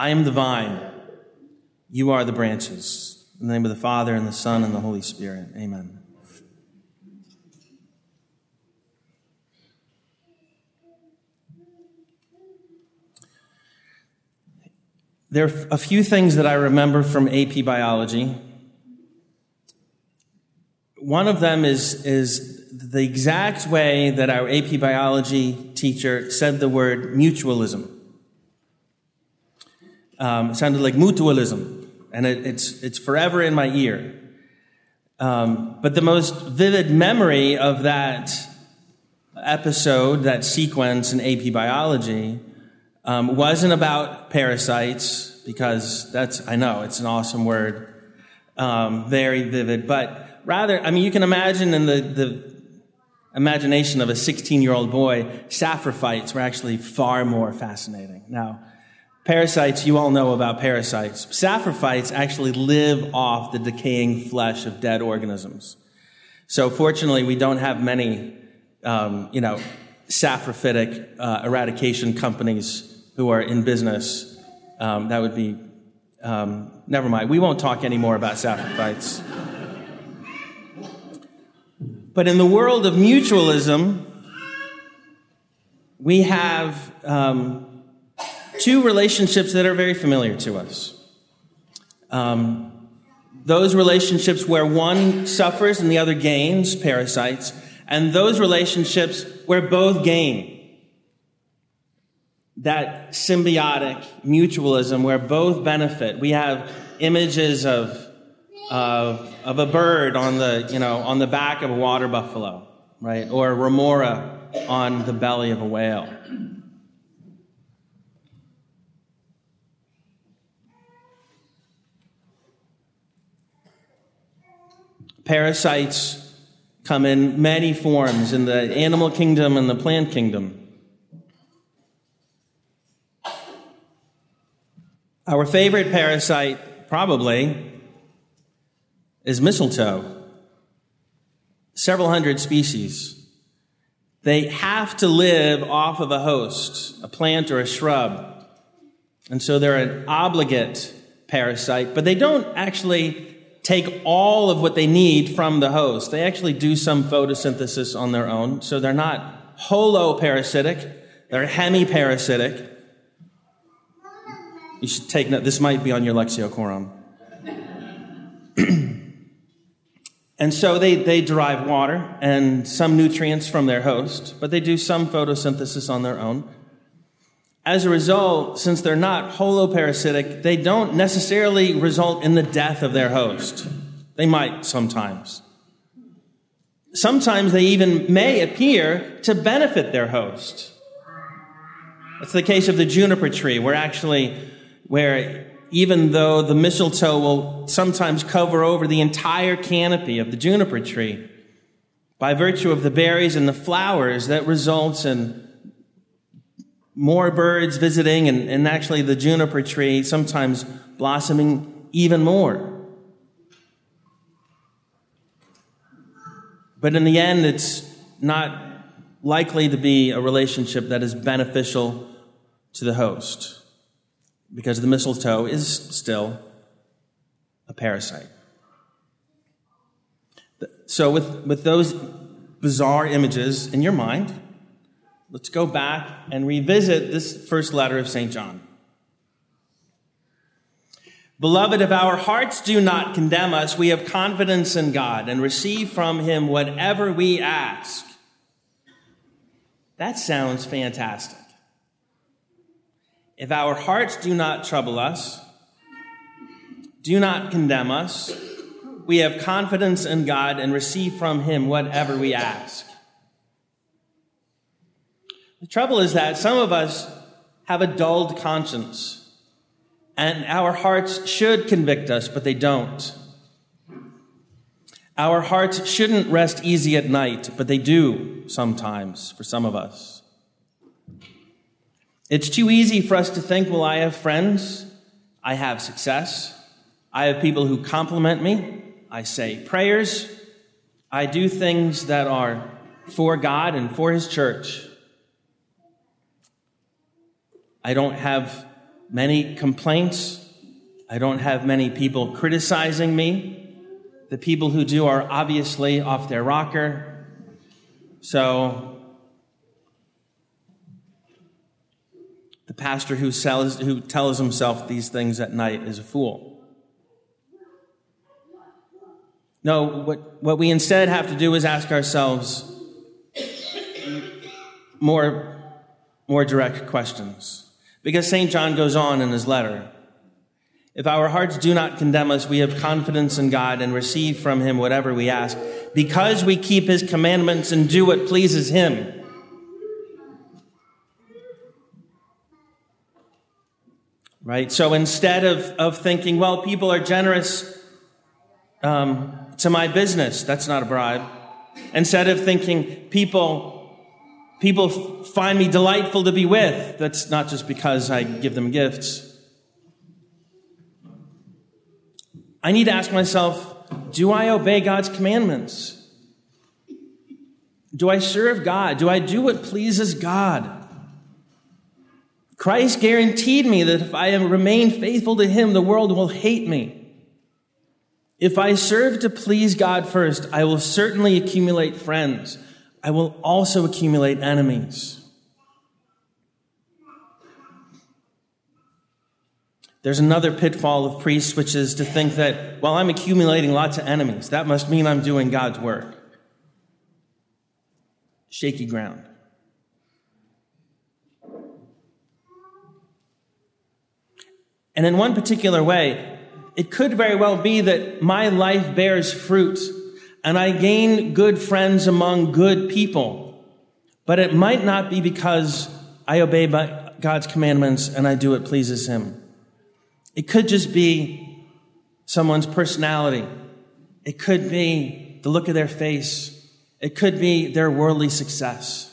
I am the vine, you are the branches. In the name of the Father, and the Son, and the Holy Spirit. Amen. There are a few things that I remember from AP biology. One of them is, is the exact way that our AP biology teacher said the word mutualism. Um, sounded like mutualism, and it, it's, it's forever in my ear. Um, but the most vivid memory of that episode, that sequence in AP biology, um, wasn't about parasites, because that's, I know, it's an awesome word, um, very vivid, but rather, I mean, you can imagine in the, the imagination of a 16 year old boy, saprophytes were actually far more fascinating. Now, parasites, you all know about parasites. Saprophytes actually live off the decaying flesh of dead organisms. So fortunately, we don't have many, um, you know, saprophytic uh, eradication companies who are in business. Um, that would be, um, never mind. We won't talk anymore about saprophytes. but in the world of mutualism, we have um, two relationships that are very familiar to us. Um, those relationships where one suffers and the other gains, parasites, and those relationships where both gain that symbiotic mutualism where both benefit. We have images of, of, of a bird on the, you know, on the back of a water buffalo, right? Or a remora on the belly of a whale. Parasites come in many forms in the animal kingdom and the plant kingdom. Our favorite parasite, probably, is mistletoe. Several hundred species. They have to live off of a host, a plant or a shrub. And so they're an obligate parasite, but they don't actually take all of what they need from the host. They actually do some photosynthesis on their own. So they're not holoparasitic, they're hemiparasitic. You should take note. This might be on your Lectio Coram. and so they, they derive water and some nutrients from their host, but they do some photosynthesis on their own. As a result, since they're not holoparasitic, they don't necessarily result in the death of their host. They might sometimes. Sometimes they even may appear to benefit their host. That's the case of the juniper tree, where actually where even though the mistletoe will sometimes cover over the entire canopy of the juniper tree, by virtue of the berries and the flowers, that results in more birds visiting and, and actually the juniper tree sometimes blossoming even more. But in the end, it's not likely to be a relationship that is beneficial to the host because the mistletoe is still a parasite. So, with, with those bizarre images in your mind, let's go back and revisit this first letter of St. John. Beloved, if our hearts do not condemn us, we have confidence in God and receive from Him whatever we ask. That sounds fantastic. If our hearts do not trouble us, do not condemn us, we have confidence in God and receive from Him whatever we ask. The trouble is that some of us have a dulled conscience, and our hearts should convict us, but they don't. Our hearts shouldn't rest easy at night, but they do sometimes for some of us. It's too easy for us to think, well, I have friends, I have success, I have people who compliment me, I say prayers, I do things that are for God and for His church. I don't have many complaints. I don't have many people criticizing me. The people who do are obviously off their rocker. So, the pastor who, sells, who tells himself these things at night is a fool. No, what, what we instead have to do is ask ourselves more, more direct questions. Because St. John goes on in his letter. If our hearts do not condemn us, we have confidence in God and receive from him whatever we ask, because we keep his commandments and do what pleases him. Right? So instead of, of thinking, well, people are generous um, to my business, that's not a bribe. Instead of thinking, people People find me delightful to be with. That's not just because I give them gifts. I need to ask myself do I obey God's commandments? Do I serve God? Do I do what pleases God? Christ guaranteed me that if I remain faithful to Him, the world will hate me. If I serve to please God first, I will certainly accumulate friends. I will also accumulate enemies. There's another pitfall of priests, which is to think that, well, I'm accumulating lots of enemies. That must mean I'm doing God's work. Shaky ground. And in one particular way, it could very well be that my life bears fruit and I gain good friends among good people. But it might not be because I obey God's commandments and I do what pleases Him. It could just be someone's personality. It could be the look of their face. It could be their worldly success.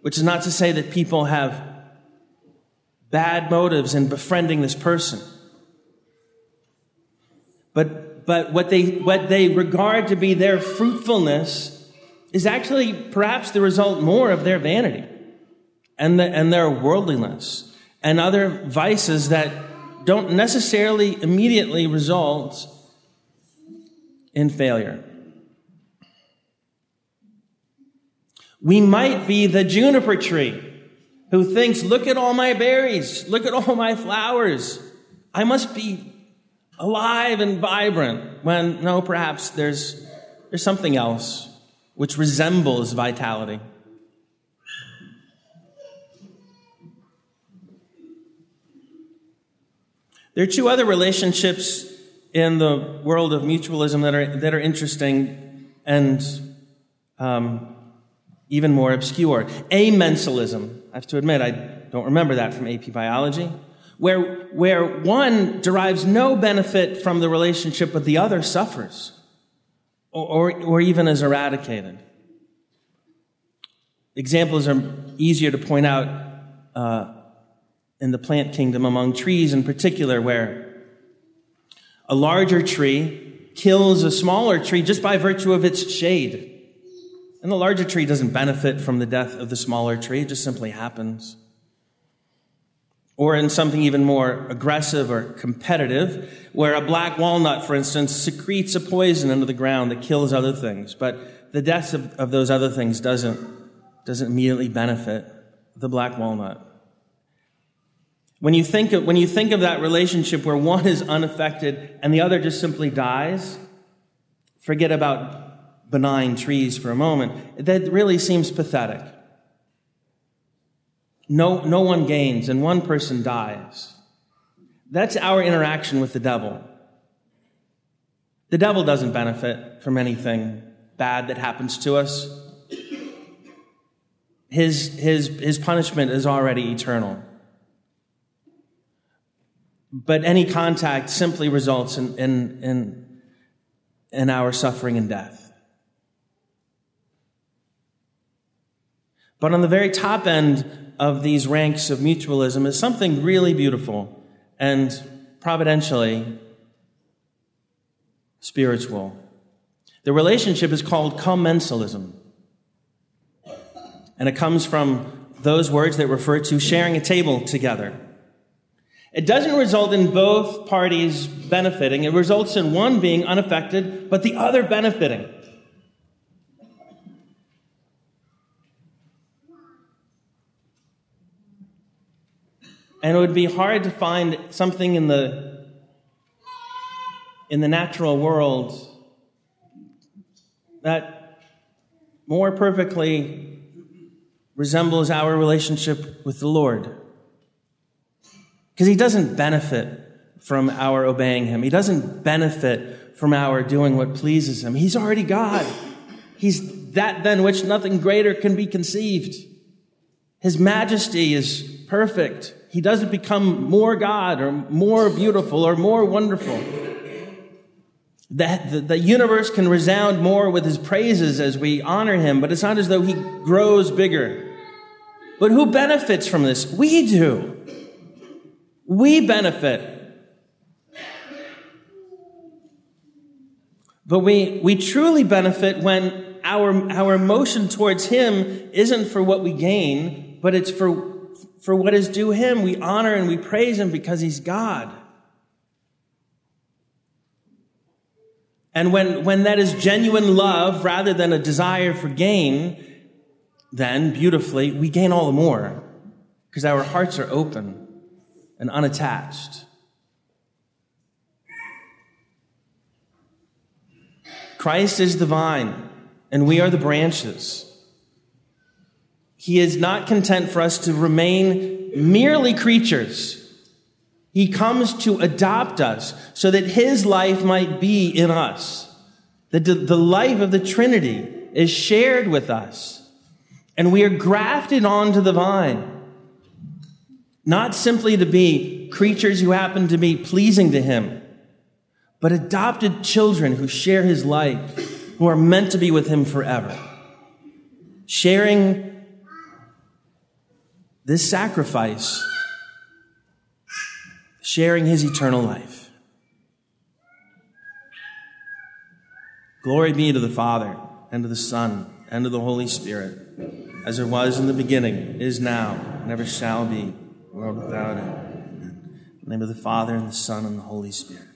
Which is not to say that people have bad motives in befriending this person. But but what they, what they regard to be their fruitfulness is actually perhaps the result more of their vanity and, the, and their worldliness and other vices that don't necessarily immediately result in failure. We might be the juniper tree who thinks, look at all my berries, look at all my flowers. I must be alive and vibrant when no, perhaps there's, there's something else which resembles vitality. There are two other relationships in the world of mutualism that are, that are interesting and um, even more obscure. Amensalism. I have to admit, I don't remember that from AP biology where, where one derives no benefit from the relationship, but the other suffers or, or, or even is eradicated. Examples are easier to point out uh, in the plant kingdom among trees in particular, where a larger tree kills a smaller tree just by virtue of its shade. And the larger tree doesn't benefit from the death of the smaller tree, it just simply happens or in something even more aggressive or competitive, where a black walnut, for instance, secretes a poison into the ground that kills other things, but the death of, of those other things doesn't, doesn't immediately benefit the black walnut. When you, think of, when you think of that relationship where one is unaffected and the other just simply dies, forget about benign trees for a moment. That really seems pathetic. No, no one gains and one person dies. That's our interaction with the devil. The devil doesn't benefit from anything bad that happens to us. His, his, his punishment is already eternal. But any contact simply results in, in, in, in our suffering and death. But on the very top end of these ranks of mutualism is something really beautiful and providentially spiritual. The relationship is called commensalism. And it comes from those words that refer to sharing a table together. It doesn't result in both parties benefiting. It results in one being unaffected, but the other benefiting. And it would be hard to find something in the, in the natural world that more perfectly resembles our relationship with the Lord. Because he doesn't benefit from our obeying him. He doesn't benefit from our doing what pleases him. He's already God. He's that than which nothing greater can be conceived. His majesty is perfect. He doesn't become more God or more beautiful or more wonderful. The, the, the, universe can resound more with his praises as we honor him, but it's not as though he grows bigger. But who benefits from this? We do. We benefit. But we, we truly benefit when our, our emotion towards him isn't for what we gain, but it's for for what is due him. We honor and we praise him because he's God. And when, when that is genuine love rather than a desire for gain, then beautifully, we gain all the more because our hearts are open and unattached. Christ is the vine, and we are the branches. He is not content for us to remain merely creatures. He comes to adopt us so that his life might be in us. That the life of the Trinity is shared with us. And we are grafted onto the vine. Not simply to be creatures who happen to be pleasing to him, but adopted children who share his life, who are meant to be with him forever. Sharing this sacrifice, sharing his eternal life. Glory be to the Father, and to the Son, and to the Holy Spirit, as it was in the beginning, is now, and ever shall be, world without end. In the name of the Father, and the Son, and the Holy Spirit.